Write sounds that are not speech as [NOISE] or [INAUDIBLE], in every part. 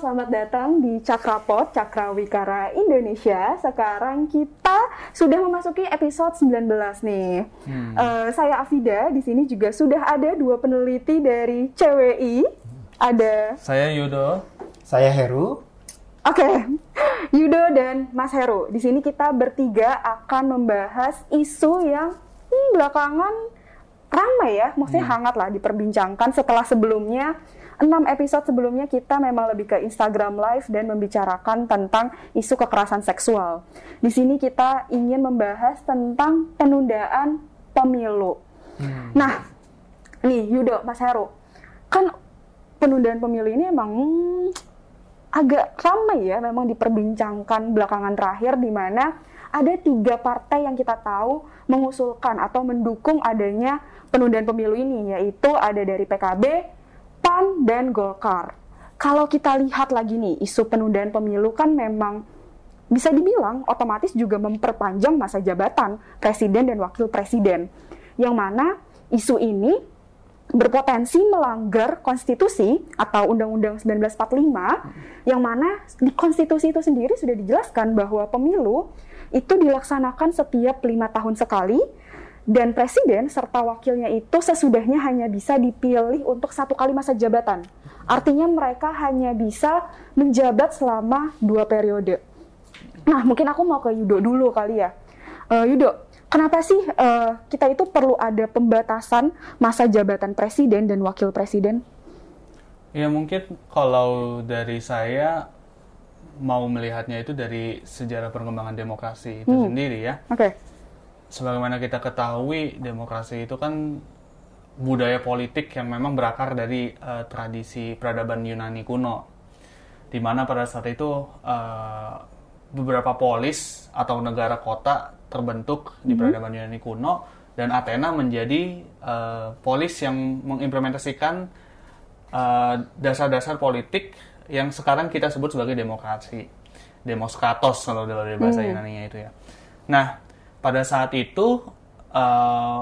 selamat datang di Cakrapot, Cakra Wikara Indonesia. Sekarang kita sudah memasuki episode 19 nih. Hmm. Uh, saya Afida, di sini juga sudah ada dua peneliti dari CWI. Ada saya Yudo, saya Heru. Oke, okay. Yudo dan Mas Heru. Di sini kita bertiga akan membahas isu yang hmm, belakangan ramai ya, maksudnya hmm. hangat lah diperbincangkan setelah sebelumnya enam episode sebelumnya kita memang lebih ke Instagram Live dan membicarakan tentang isu kekerasan seksual. Di sini kita ingin membahas tentang penundaan pemilu. Hmm. Nah, nih Yudo, Mas Heru, kan penundaan pemilu ini emang hmm, agak ramai ya, memang diperbincangkan belakangan terakhir di mana ada tiga partai yang kita tahu mengusulkan atau mendukung adanya penundaan pemilu ini, yaitu ada dari PKB, PAN dan Golkar. Kalau kita lihat lagi nih, isu penundaan pemilu kan memang bisa dibilang otomatis juga memperpanjang masa jabatan presiden dan wakil presiden. Yang mana isu ini berpotensi melanggar konstitusi atau Undang-Undang 1945 yang mana di konstitusi itu sendiri sudah dijelaskan bahwa pemilu itu dilaksanakan setiap lima tahun sekali dan presiden serta wakilnya itu sesudahnya hanya bisa dipilih untuk satu kali masa jabatan. Artinya mereka hanya bisa menjabat selama dua periode. Nah, mungkin aku mau ke Yudo dulu kali ya. Uh, Yudo, kenapa sih uh, kita itu perlu ada pembatasan masa jabatan presiden dan wakil presiden? Ya mungkin kalau dari saya mau melihatnya itu dari sejarah perkembangan demokrasi itu hmm. sendiri ya. Oke. Okay sebagaimana kita ketahui demokrasi itu kan budaya politik yang memang berakar dari uh, tradisi peradaban Yunani kuno di mana pada saat itu uh, beberapa polis atau negara kota terbentuk di mm-hmm. peradaban Yunani kuno dan Athena menjadi uh, polis yang mengimplementasikan dasar-dasar uh, politik yang sekarang kita sebut sebagai demokrasi demokratos kalau dari bahasa mm. Yunani itu ya. Nah, pada saat itu uh,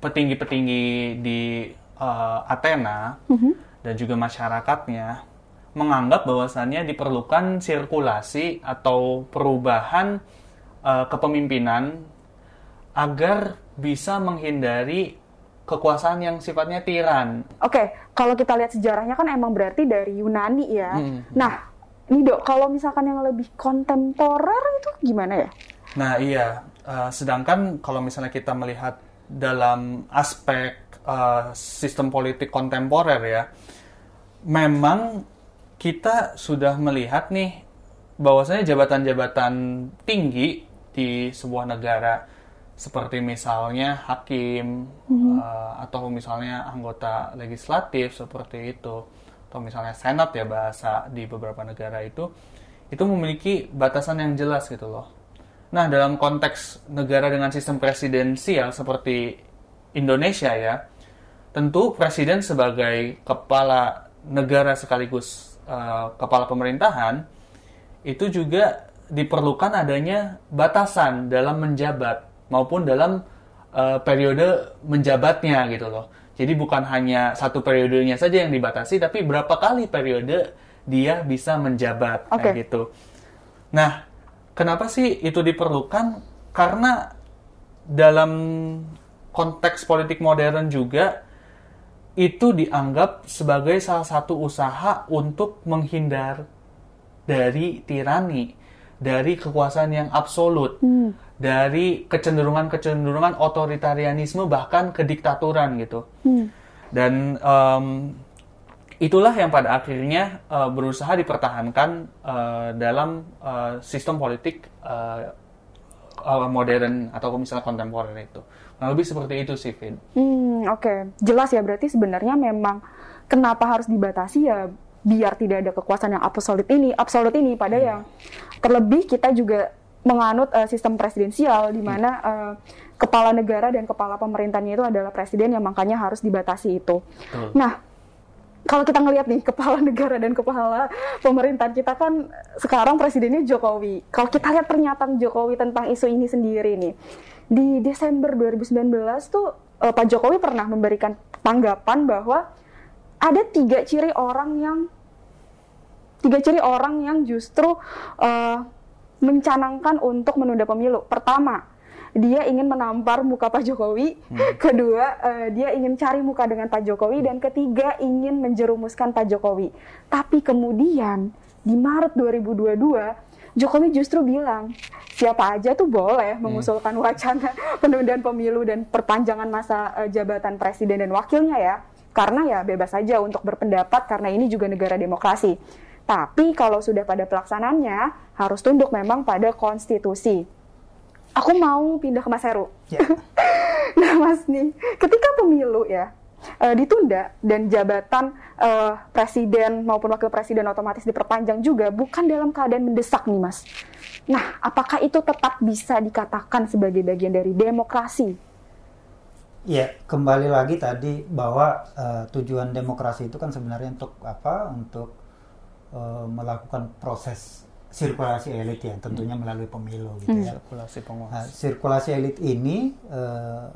petinggi-petinggi di uh, Athena mm-hmm. dan juga masyarakatnya menganggap bahwasannya diperlukan sirkulasi atau perubahan uh, kepemimpinan agar bisa menghindari kekuasaan yang sifatnya tiran. Oke, okay. kalau kita lihat sejarahnya kan emang berarti dari Yunani ya. Hmm. Nah, ini dok, kalau misalkan yang lebih kontemporer itu gimana ya? Nah iya, uh, sedangkan kalau misalnya kita melihat dalam aspek uh, sistem politik kontemporer ya, memang kita sudah melihat nih bahwasanya jabatan-jabatan tinggi di sebuah negara seperti misalnya hakim mm-hmm. uh, atau misalnya anggota legislatif seperti itu atau misalnya senat ya bahasa di beberapa negara itu itu memiliki batasan yang jelas gitu loh Nah, dalam konteks negara dengan sistem presidensial seperti Indonesia ya, tentu presiden sebagai kepala negara sekaligus uh, kepala pemerintahan itu juga diperlukan adanya batasan dalam menjabat maupun dalam uh, periode menjabatnya gitu loh. Jadi bukan hanya satu periodenya saja yang dibatasi, tapi berapa kali periode dia bisa menjabat okay. kayak gitu. Nah, Kenapa sih itu diperlukan? Karena dalam konteks politik modern juga itu dianggap sebagai salah satu usaha untuk menghindar dari tirani, dari kekuasaan yang absolut, hmm. dari kecenderungan-kecenderungan otoritarianisme bahkan kediktaturan gitu. Hmm. Dan um, itulah yang pada akhirnya uh, berusaha dipertahankan uh, dalam uh, sistem politik uh, uh, modern atau misalnya kontemporer itu. Nah, lebih seperti itu sih, Vin. Hmm, oke. Okay. Jelas ya, berarti sebenarnya memang kenapa harus dibatasi ya biar tidak ada kekuasaan yang absolut ini, absolut ini pada hmm. yang terlebih kita juga menganut uh, sistem presidensial di mana uh, kepala negara dan kepala pemerintahnya itu adalah presiden yang makanya harus dibatasi itu. Hmm. Nah, kalau kita ngelihat nih kepala [LAUGHS] negara dan kepala pemerintahan kita kan sekarang presidennya Jokowi. Kalau kita lihat pernyataan Jokowi tentang isu ini sendiri nih. Di Desember 2019 tuh uh, Pak Jokowi pernah memberikan tanggapan bahwa ada tiga ciri orang yang tiga ciri orang yang justru uh, mencanangkan untuk menunda pemilu. Pertama, dia ingin menampar muka Pak Jokowi. Hmm. Kedua, uh, dia ingin cari muka dengan Pak Jokowi. Dan ketiga, ingin menjerumuskan Pak Jokowi. Tapi kemudian di Maret 2022, Jokowi justru bilang, siapa aja tuh boleh hmm. mengusulkan wacana [LAUGHS] penundaan pemilu dan perpanjangan masa uh, jabatan presiden dan wakilnya ya. Karena ya bebas saja untuk berpendapat karena ini juga negara demokrasi. Tapi kalau sudah pada pelaksanaannya harus tunduk memang pada konstitusi aku mau pindah ke Mas Heru. Yeah. [LAUGHS] nah, Mas nih, ketika pemilu ya uh, ditunda dan jabatan uh, presiden maupun wakil presiden otomatis diperpanjang juga bukan dalam keadaan mendesak nih, Mas. Nah, apakah itu tetap bisa dikatakan sebagai bagian dari demokrasi? Ya, kembali lagi tadi bahwa uh, tujuan demokrasi itu kan sebenarnya untuk apa? Untuk uh, melakukan proses sirkulasi elit ya tentunya hmm. melalui pemilu gitu hmm. ya sirkulasi penguasa nah, sirkulasi elit ini uh,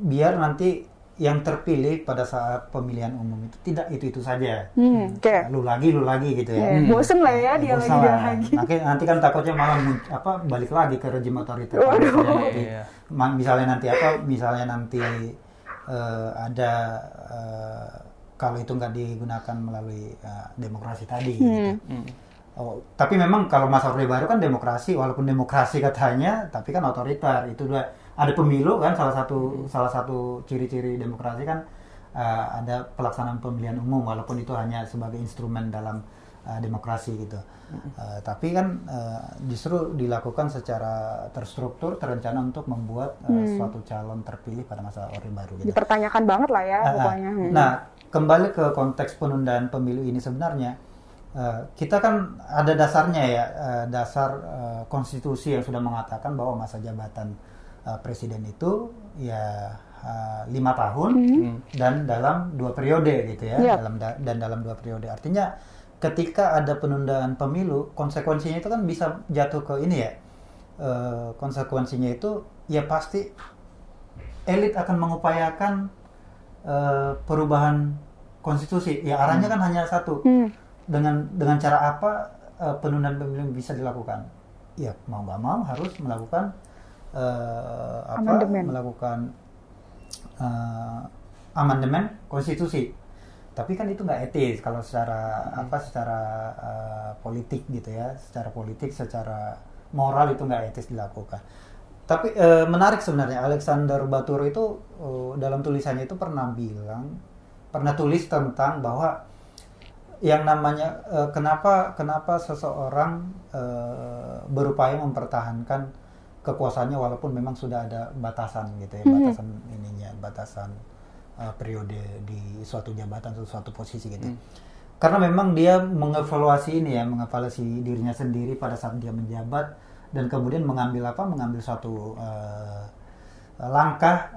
biar nanti yang terpilih pada saat pemilihan umum itu tidak itu itu saja hmm, okay. lu lagi lu lagi gitu ya yeah, hmm. bosen lah ya dia lagi dia lagi nanti, nanti kan takutnya malah apa balik lagi ke rejim otoriter misalnya nanti, yeah. misalnya nanti apa misalnya nanti uh, ada uh, kalau itu nggak digunakan melalui uh, demokrasi tadi hmm. gitu. Hmm Oh, tapi memang kalau masa Orde Baru kan demokrasi, walaupun demokrasi katanya, tapi kan otoriter. Itu dua ada pemilu kan salah satu salah satu ciri-ciri demokrasi kan uh, ada pelaksanaan pemilihan umum, walaupun itu hanya sebagai instrumen dalam uh, demokrasi gitu. Uh, tapi kan uh, justru dilakukan secara terstruktur, terencana untuk membuat uh, hmm. suatu calon terpilih pada masa Orde Baru. Gitu. Dipertanyakan banget lah ya uh, pokoknya. Hmm. Nah, kembali ke konteks penundaan pemilu ini sebenarnya Uh, kita kan ada dasarnya ya uh, dasar uh, konstitusi yang sudah mengatakan bahwa masa jabatan uh, presiden itu ya uh, lima tahun mm-hmm. dan dalam dua periode gitu ya yep. dalam da- dan dalam dua periode artinya ketika ada penundaan pemilu konsekuensinya itu kan bisa jatuh ke ini ya uh, konsekuensinya itu ya pasti elit akan mengupayakan uh, perubahan konstitusi ya arahnya mm. kan hanya satu mm dengan dengan cara apa uh, penundaan pemilu bisa dilakukan? Ya mau nggak mau harus melakukan uh, apa? Amandemen. Melakukan uh, amandemen konstitusi. Tapi kan itu nggak etis kalau secara hmm. apa? Secara uh, politik gitu ya, secara politik, secara moral itu nggak etis dilakukan. Tapi uh, menarik sebenarnya Alexander Batur itu uh, dalam tulisannya itu pernah bilang, pernah tulis tentang bahwa yang namanya uh, kenapa kenapa seseorang uh, berupaya mempertahankan kekuasaannya walaupun memang sudah ada batasan gitu ya mm-hmm. batasan ininya batasan uh, periode di suatu jabatan atau suatu posisi gitu mm. karena memang dia mengevaluasi ini ya mengevaluasi dirinya sendiri pada saat dia menjabat dan kemudian mengambil apa mengambil suatu uh, langkah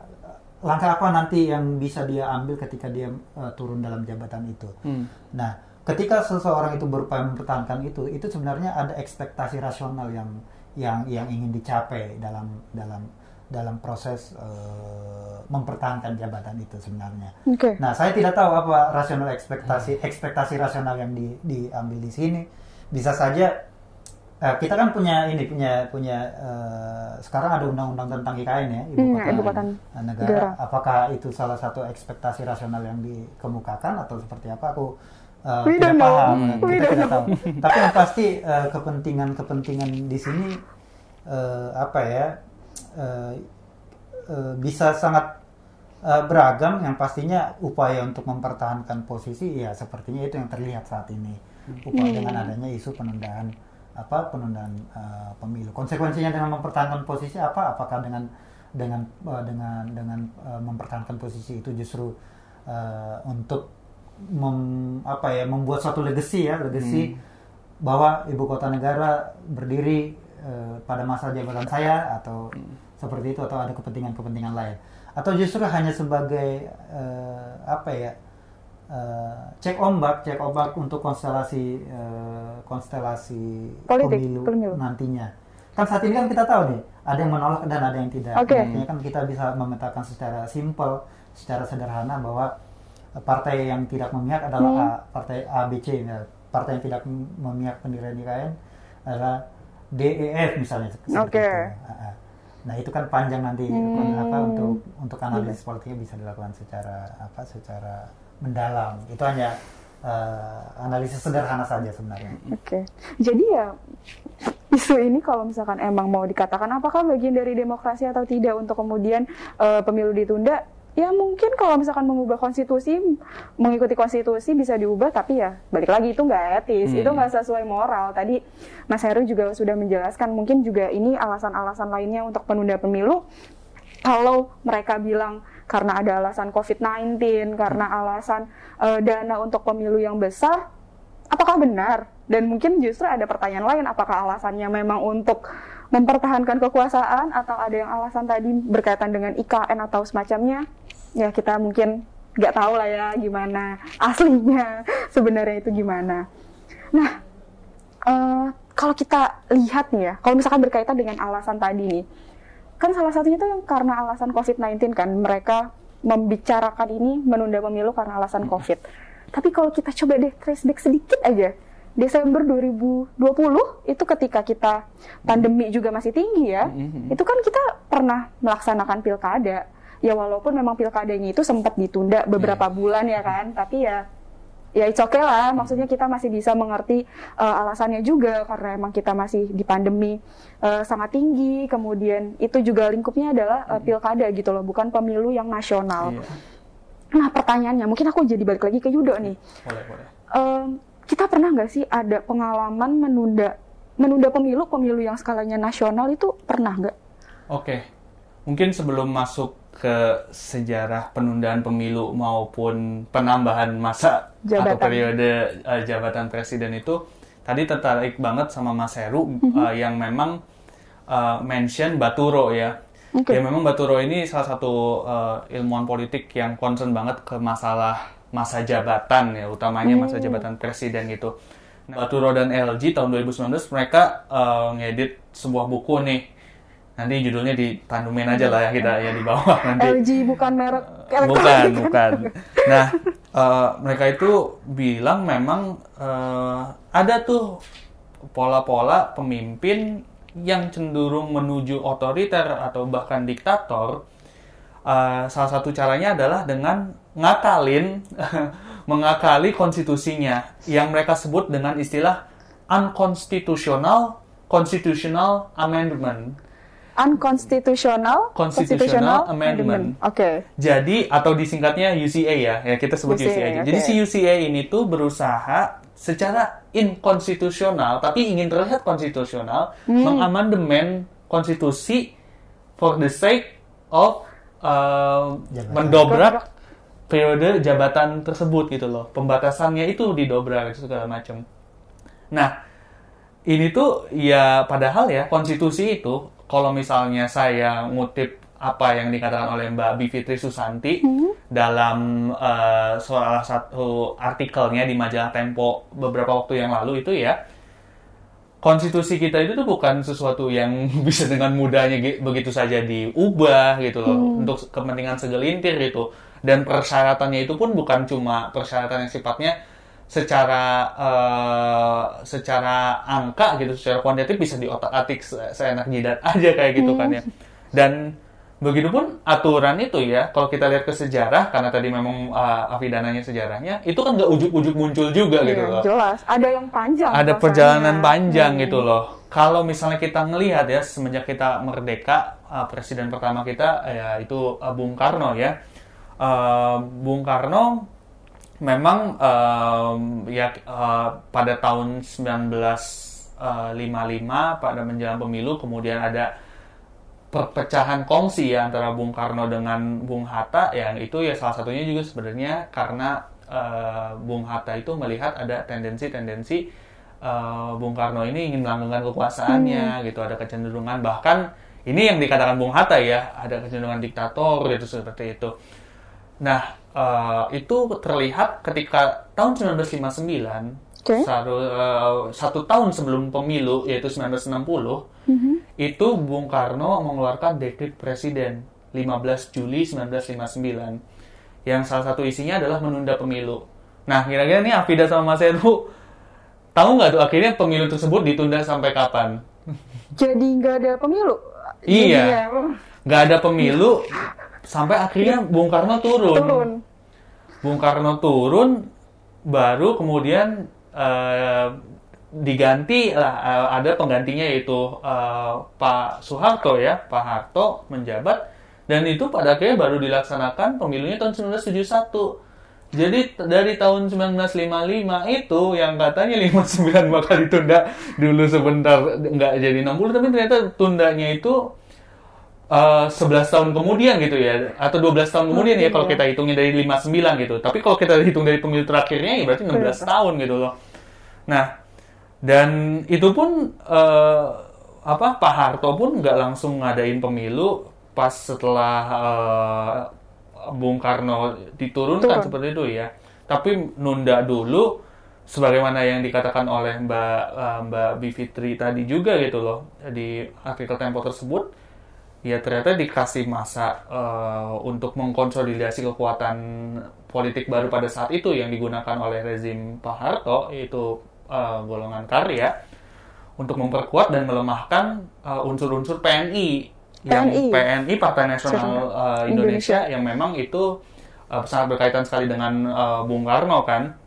langkah apa nanti yang bisa dia ambil ketika dia uh, turun dalam jabatan itu mm. nah ketika seseorang itu berupaya mempertahankan itu itu sebenarnya ada ekspektasi rasional yang yang yang ingin dicapai dalam dalam dalam proses uh, mempertahankan jabatan itu sebenarnya. Okay. Nah, saya tidak tahu apa rasional ekspektasi ekspektasi rasional yang di, diambil di sini. Bisa saja uh, kita kan punya ini punya punya uh, sekarang ada undang-undang tentang IKN ya ibu hmm, kota, ibu kota negara. negara. Apakah itu salah satu ekspektasi rasional yang dikemukakan atau seperti apa? Aku uh, tidak paham, hmm. kita tidak tahu. Tapi yang pasti uh, kepentingan-kepentingan di sini uh, apa ya uh, uh, bisa sangat uh, beragam. Yang pastinya upaya untuk mempertahankan posisi ya sepertinya itu yang terlihat saat ini. Upaya hmm. dengan adanya isu penundaan apa penundaan uh, pemilu. Konsekuensinya dengan mempertahankan posisi apa? Apakah dengan dengan uh, dengan dengan uh, mempertahankan posisi itu justru uh, untuk mem, apa ya membuat suatu legacy ya legacy hmm. bahwa ibu kota negara berdiri uh, pada masa jabatan saya atau hmm. seperti itu atau ada kepentingan-kepentingan lain atau justru hanya sebagai uh, apa ya uh, cek ombak cek ombak untuk konstelasi uh, konstelasi Politik, pemilu, pemilu nantinya kan saat ini kan kita tahu nih ada yang menolak dan ada yang tidak okay. artinya kan kita bisa memetakan secara simpel secara sederhana bahwa partai yang tidak memihak adalah hmm. A, partai ABC ya. partai yang tidak memihak pendirian IKN adalah DEF misalnya Oke. itu. Ah. Nah itu kan panjang nanti Hmm. apa untuk untuk analisis politiknya bisa dilakukan secara apa secara mendalam. Itu hanya eh, analisis sederhana saja sebenarnya. Oke, jadi ya isu ini kalau misalkan emang mau dikatakan apakah bagian dari demokrasi atau tidak untuk kemudian eh, pemilu ditunda, ya mungkin kalau misalkan mengubah konstitusi, mengikuti konstitusi bisa diubah, tapi ya balik lagi itu nggak etis, Hmm. itu nggak sesuai moral. Tadi Mas Heru juga sudah menjelaskan, mungkin juga ini alasan-alasan lainnya untuk penunda pemilu. Kalau mereka bilang karena ada alasan COVID-19, karena alasan eh, dana untuk pemilu yang besar, apakah benar? Dan mungkin justru ada pertanyaan lain, apakah alasannya memang untuk mempertahankan kekuasaan atau ada yang alasan tadi berkaitan dengan IKN atau semacamnya? Ya kita mungkin nggak tahu lah ya gimana aslinya sebenarnya itu gimana. Nah, eh, kalau kita lihat nih ya, kalau misalkan berkaitan dengan alasan tadi nih, kan salah satunya itu yang karena alasan COVID-19 kan mereka membicarakan ini menunda pemilu karena alasan COVID. Tapi kalau kita coba deh trace back sedikit aja, Desember 2020 itu ketika kita pandemi juga masih tinggi ya, Mhm. itu kan kita pernah melaksanakan pilkada. Ya walaupun memang pilkadanya itu sempat ditunda beberapa bulan ya kan, tapi ya ya it's okay lah. Maksudnya kita masih bisa mengerti uh, alasannya juga karena emang kita masih di pandemi uh, sangat tinggi. Kemudian itu juga lingkupnya adalah uh, pilkada gitu loh bukan pemilu yang nasional. Iya. nah pertanyaannya mungkin aku jadi balik lagi ke Yudo nih. Boleh, boleh. Em, kita pernah nggak sih ada pengalaman menunda menunda pemilu pemilu yang skalanya nasional itu pernah nggak? Oke, mungkin sebelum masuk ke sejarah penundaan pemilu maupun penambahan masa atau Jabatan. periode eh, jabatan presiden itu, tadi tertarik banget sama Mas Heru Mhm. eh, yang memang eh, mention Baturo ya. Oke. Ya memang Baturo ini salah satu eh, ilmuwan politik yang concern banget ke masalah masa jabatan ya, utamanya masa Hmm. jabatan presiden gitu. Nah, Baturo dan LG tahun 2019 mereka eh, ngedit sebuah buku nih. Nanti judulnya ditandumin aja lah ya kita ya di bawah [LAUGHS] nanti. LG bukan merek Bukan, elektronik bukan. Nah, eh, mereka itu bilang memang eh, ada tuh pola-pola pemimpin yang cenderung menuju otoriter atau bahkan diktator. Eh, salah satu caranya adalah dengan ngakalin, [LAUGHS] mengakali konstitusinya yang mereka sebut dengan istilah unconstitutional constitutional amendment. Unconstitutional Constitutional amendment. Oke. Jadi atau disingkatnya UCA ya, ya kita sebut UCA, UCA, aja. oke. Jadi si UCA ini tuh berusaha secara inkonstitusional tapi ingin terlihat konstitusional Hmm. mengamandemen konstitusi for the sake of uh, Jabatan. mendobrak periode jabatan tersebut gitu loh. Pembatasannya itu didobrak gitu, segala macam. Nah, ini tuh ya padahal ya konstitusi itu kalau misalnya saya ngutip apa yang dikatakan oleh Mbak Bivitri Susanti dalam eh, salah satu artikelnya di majalah Tempo beberapa waktu yang lalu itu ya konstitusi kita itu tuh bukan sesuatu yang [LAUGHS] bisa dengan mudahnya gi- begitu saja diubah gitu loh untuk kepentingan segelintir gitu. Dan persyaratannya itu pun bukan cuma persyaratan yang sifatnya secara eh, secara angka gitu secara kuantitatif bisa diotak-atik se- seenak jidat [LAUGHS] aja kayak gitu kan ya dan begitupun aturan itu ya kalau kita lihat ke sejarah karena tadi memang uh, afidananya sejarahnya itu kan nggak ujuk-ujuk muncul juga gitu Iya, loh jelas. Ada yang panjang. ada prosesnya. perjalanan panjang Hmm. gitu loh. Kalau misalnya kita ngelihat ya semenjak kita merdeka, uh, presiden pertama kita ya itu uh, Bung Karno ya. Uh, Bung Karno memang um, ya uh, pada tahun 1955 pada menjelang pemilu kemudian ada perpecahan kongsi ya antara Bung Karno dengan Bung Hatta yang itu ya salah satunya juga sebenarnya karena eh, Bung Hatta itu melihat ada tendensi-tendensi eh, Bung Karno ini ingin melanggengkan kekuasaannya gitu. Ada kecenderungan bahkan ini yang dikatakan Bung Hatta ya ada kecenderungan diktator gitu seperti itu. Nah eh, itu terlihat ketika tahun 1959 Oke. satu, eh, satu tahun sebelum pemilu yaitu 1960 itu Bung Karno mengeluarkan dekrit presiden 15 Juli 1959 yang salah satu isinya adalah menunda pemilu. Nah, kira-kira nih Afida sama Mas Heru tahu nggak tuh akhirnya pemilu tersebut ditunda sampai kapan? Jadi nggak ada pemilu. Iya. Ya, Nggak ada pemilu sampai akhirnya Bung Karno turun. turun. Bung Karno turun, baru kemudian eh, diganti lah eh, ada penggantinya yaitu eh, Pak Soeharto ya, Pak Harto menjabat dan itu pada akhirnya baru dilaksanakan pemilunya tahun 1971. Jadi dari tahun 1955 itu yang katanya 59 bakal ditunda dulu sebentar nggak jadi 60 tapi ternyata tundanya itu eh, 11 tahun kemudian gitu ya atau 12 tahun kemudian ya kalau kita hitungnya dari 59 gitu. Tapi kalau kita hitung dari pemilu terakhirnya ya berarti 16 tahun gitu loh. Nah, dan itu pun eh, apa Pak Harto pun nggak langsung ngadain pemilu pas setelah eh, Bung Karno diturunkan Turun. seperti itu ya. Tapi nunda dulu sebagaimana yang dikatakan oleh Mbak Mbak Bivitri tadi juga gitu loh di artikel Tempo tersebut ya ternyata dikasih masa eh, untuk mengkonsolidasi kekuatan politik baru pada saat itu yang digunakan oleh rezim Pak Harto yaitu eh, golongan karya untuk memperkuat dan melemahkan eh, unsur-unsur PNI yang PNI. PNI Partai Nasional eh, Indonesia Indonesia. yang memang itu eh, sangat berkaitan sekali dengan eh, Bung Karno kan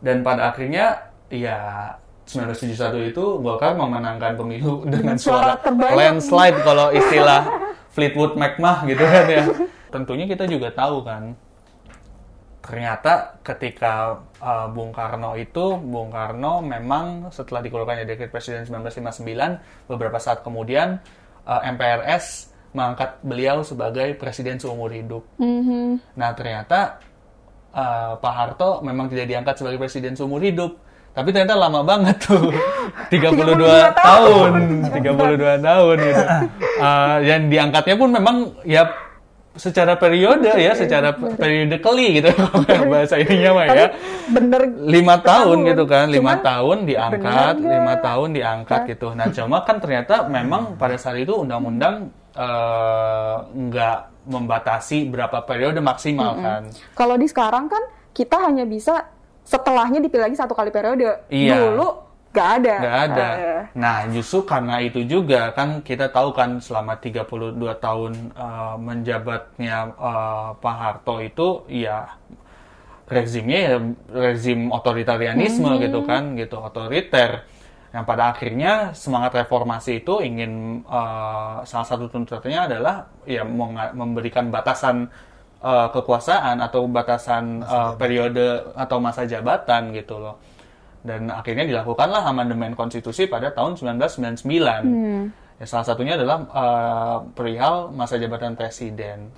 dan pada akhirnya ya 1971 itu Golkar memenangkan pemilu [LAUGHS] dengan suara suara landslide kalau istilah [LAUGHS] Fleetwood McMah gitu kan ya. Tentunya kita juga tahu kan ternyata ketika uh, Bung Karno itu Bung Karno memang setelah dikeluarkannya dekret presiden 1959 beberapa saat kemudian uh, MPRS mengangkat beliau sebagai presiden seumur hidup. Mhm. Nah ternyata uh, Pak Harto memang tidak diangkat sebagai presiden seumur hidup. Tapi ternyata lama banget tuh. [LAUGHS] 32 tahun. 32 tahun. Gitu. Uh, yang diangkatnya pun memang ya secara periode ya, secara periode keli gitu. [LAUGHS] Bahasa ininya mah ya. Bener lima tahun gitu kan. Lima tahun diangkat lima tahun diangkat gitu. Nah cuma kan ternyata memang pada saat itu undang-undang eh, nggak membatasi berapa periode maksimal kan. Kalau di sekarang kan kita hanya bisa setelahnya dipilih lagi satu kali periode. Iya. Dulu nggak ada. nggak ada Eh, nah justru karena itu juga kan kita tahu kan selama 32 tahun eh, menjabatnya eh, Pak Harto itu ya rezimnya ya rezim otoritarianisme gitu kan gitu otoriter yang pada akhirnya semangat reformasi itu ingin eh, salah satu tuntutannya adalah ya memberikan batasan eh, kekuasaan atau batasan eh, periode atau masa jabatan gitu loh. Dan akhirnya dilakukanlah amandemen konstitusi pada tahun 1999 ya salah satunya adalah eh, perihal masa jabatan presiden.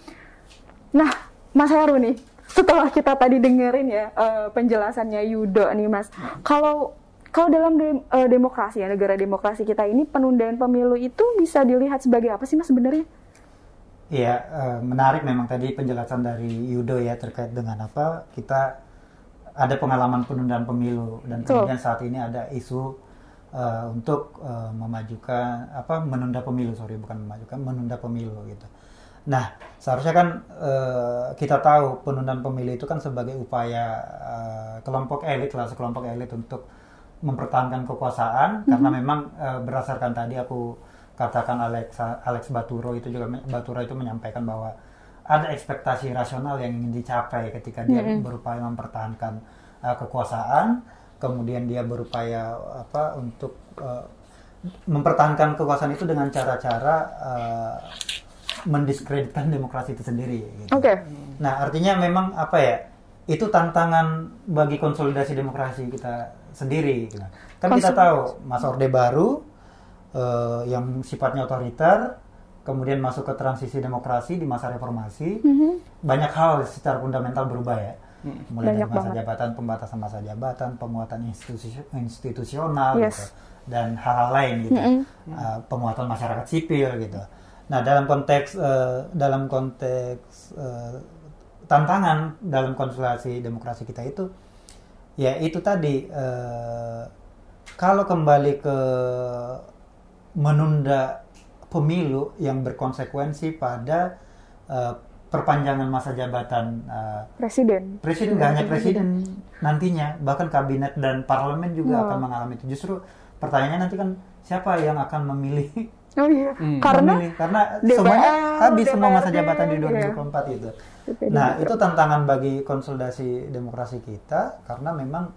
Nah, Mas Heru nih, setelah kita tadi dengerin ya eh, penjelasannya Yudo nih Mas, kalau kalau dalam dem- eh, demokrasi ya negara demokrasi kita ini penundaan pemilu itu bisa dilihat sebagai apa sih Mas sebenarnya? Iya, menarik memang tadi penjelasan dari Yudo ya terkait dengan apa kita ada pengalaman penundaan pemilu dan Betul. kemudian saat ini ada isu eh, untuk eh, memajukan apa menunda pemilu sorry bukan memajukan menunda pemilu gitu. Nah seharusnya kan eh, kita tahu penundaan pemilu itu kan sebagai upaya eh, kelompok elit lah sekelompok elit untuk mempertahankan kekuasaan karena memang eh, berdasarkan tadi aku katakan Alex Alex Baturo itu juga Baturo itu menyampaikan bahwa ada ekspektasi rasional yang ingin dicapai ketika dia berupaya mempertahankan uh, kekuasaan kemudian dia berupaya apa untuk uh, mempertahankan kekuasaan itu dengan cara-cara uh, mendiskreditkan demokrasi itu sendiri gitu. Oke. Nah, artinya memang apa ya? Itu tantangan bagi konsolidasi demokrasi kita sendiri. gitu. Kan kita Konsolidasi. tahu masa Orde Baru eh, yang sifatnya otoriter, kemudian masuk ke transisi demokrasi di masa reformasi, banyak hal secara fundamental berubah ya. Mulai Banyak dari masa banget. jabatan, pembatasan masa jabatan, penguatan institusi- institusional, Yes. gitu, dan hal-hal lain gitu, Uh, penguatan masyarakat sipil gitu. Nah dalam konteks uh, dalam konteks uh, tantangan dalam konsultasi demokrasi kita itu, ya itu tadi uh, kalau kembali ke menunda pemilu yang berkonsekuensi pada uh, perpanjangan masa jabatan uh, Presiden. presiden nggak hanya presiden nantinya bahkan kabinet dan parlemen juga Wah. akan mengalami itu justru pertanyaannya nanti kan siapa yang akan memilih [LAUGHS] Oh iya, Hmm. karena memilih karena DPR, semuanya habis semua masa jabatan di iya. 2024 itu. DPRD. Nah, itu tantangan bagi konsolidasi demokrasi kita karena memang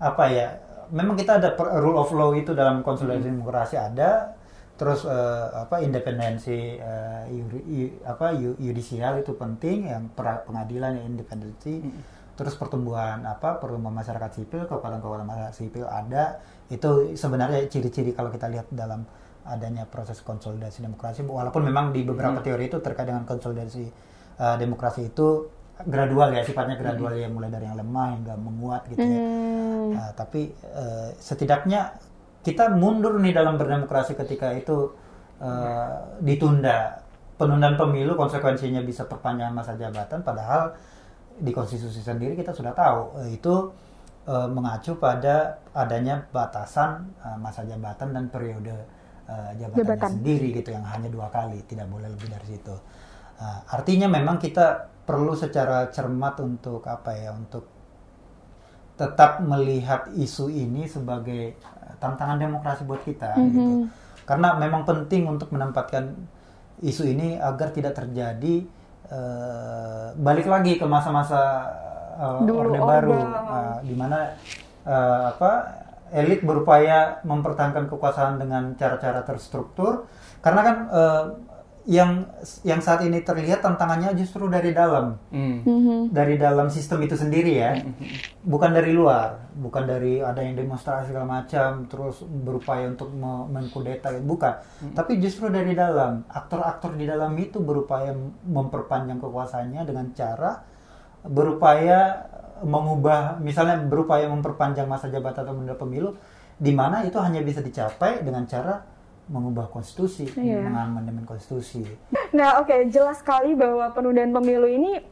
apa ya? Memang kita ada per- rule of law itu dalam konsolidasi demokrasi ada. Terus eh, apa independensi eh, yuri- yu- apa yu- yudisial itu penting yang pra- pengadilan yang independensi. Terus pertumbuhan apa pertumbuhan masyarakat sipil kekuatan-kekuatan masyarakat sipil ada. Itu sebenarnya ciri-ciri kalau kita lihat dalam adanya proses konsolidasi demokrasi. Walaupun memang di beberapa teori itu terkait dengan konsolidasi uh, demokrasi itu gradual ya sifatnya gradual ya mulai dari yang lemah hingga menguat gitu ya. Hmm. Nah, tapi uh, setidaknya kita mundur nih dalam berdemokrasi ketika itu uh, ditunda. Penundaan pemilu konsekuensinya bisa perpanjangan masa jabatan padahal di konstitusi sendiri kita sudah tahu eh, itu eh, mengacu pada adanya batasan eh, masa jabatan dan periode eh, jabatannya Jabatan. sendiri gitu yang hanya dua kali tidak boleh lebih dari situ. Nah, artinya memang kita perlu secara cermat untuk apa ya untuk tetap melihat isu ini sebagai eh, tantangan demokrasi buat kita gitu. Karena memang penting untuk menempatkan isu ini agar tidak terjadi eh, balik lagi ke masa-masa Dulu Orde Baru Orde. eh, di mana eh, apa elit berupaya mempertahankan kekuasaan dengan cara-cara terstruktur karena kan eh, yang yang saat ini terlihat tantangannya justru dari dalam. Hmm. Mhm. dari dalam sistem itu sendiri ya. Bukan dari luar. Bukan dari ada yang demonstrasi segala macam terus berupaya untuk me- mengkudeta. Bukan. Tapi justru dari dalam. Aktor-aktor di dalam itu berupaya memperpanjang kekuasaannya dengan cara berupaya mengubah misalnya berupaya memperpanjang masa jabatan atau menunda pemilu di mana itu hanya bisa dicapai dengan cara mengubah konstitusi Iya. mengamandemen konstitusi Nah, oke, jelas sekali bahwa penundaan pemilu ini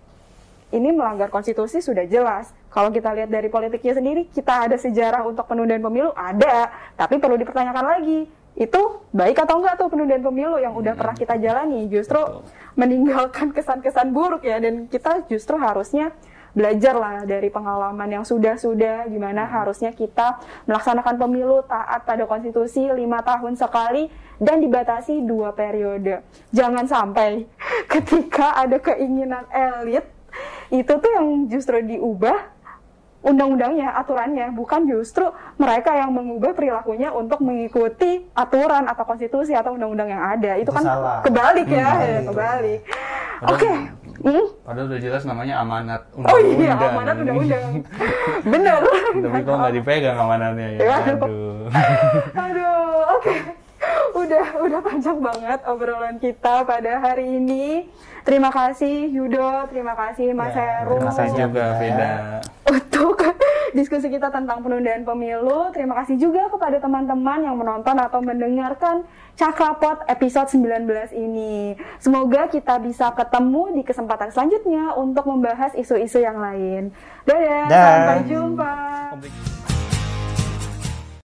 ini melanggar konstitusi sudah jelas. Kalau kita lihat dari politiknya sendiri, kita ada sejarah untuk penundaan pemilu ada, tapi perlu dipertanyakan lagi. Itu baik atau enggak tuh penundaan pemilu yang udah pernah kita jalani? Justru meninggalkan kesan-kesan buruk ya dan kita justru harusnya belajar lah dari pengalaman yang sudah-sudah gimana harusnya kita melaksanakan pemilu taat pada konstitusi lima tahun sekali dan dibatasi dua periode. Jangan sampai [LAUGHS] ketika ada keinginan elit itu tuh yang justru diubah undang-undangnya, aturannya, bukan justru mereka yang mengubah perilakunya untuk mengikuti aturan atau konstitusi atau undang-undang yang ada. Itu, Itu kan salah. kebalik ya, Hmm, ya, kebalik. Oke. Hmm? Padahal udah jelas namanya amanat Oh iya, undang-undang. amanat undang-undang. [LAUGHS] Bener. Tapi kok nggak dipegang amanatnya ya? Aduh. [LAUGHS] Aduh, oke. Udah, udah panjang banget obrolan kita pada hari ini. Terima kasih Yudo, terima kasih Mas Ya, Heru Terima kasih Terima kasih juga juga. Veda. untuk diskusi kita tentang penundaan pemilu. Terima kasih juga kepada teman-teman yang menonton atau mendengarkan Cakrapot episode 19 ini. Semoga kita bisa ketemu di kesempatan selanjutnya untuk membahas isu-isu yang lain. Dadah, Dah. sampai jumpa.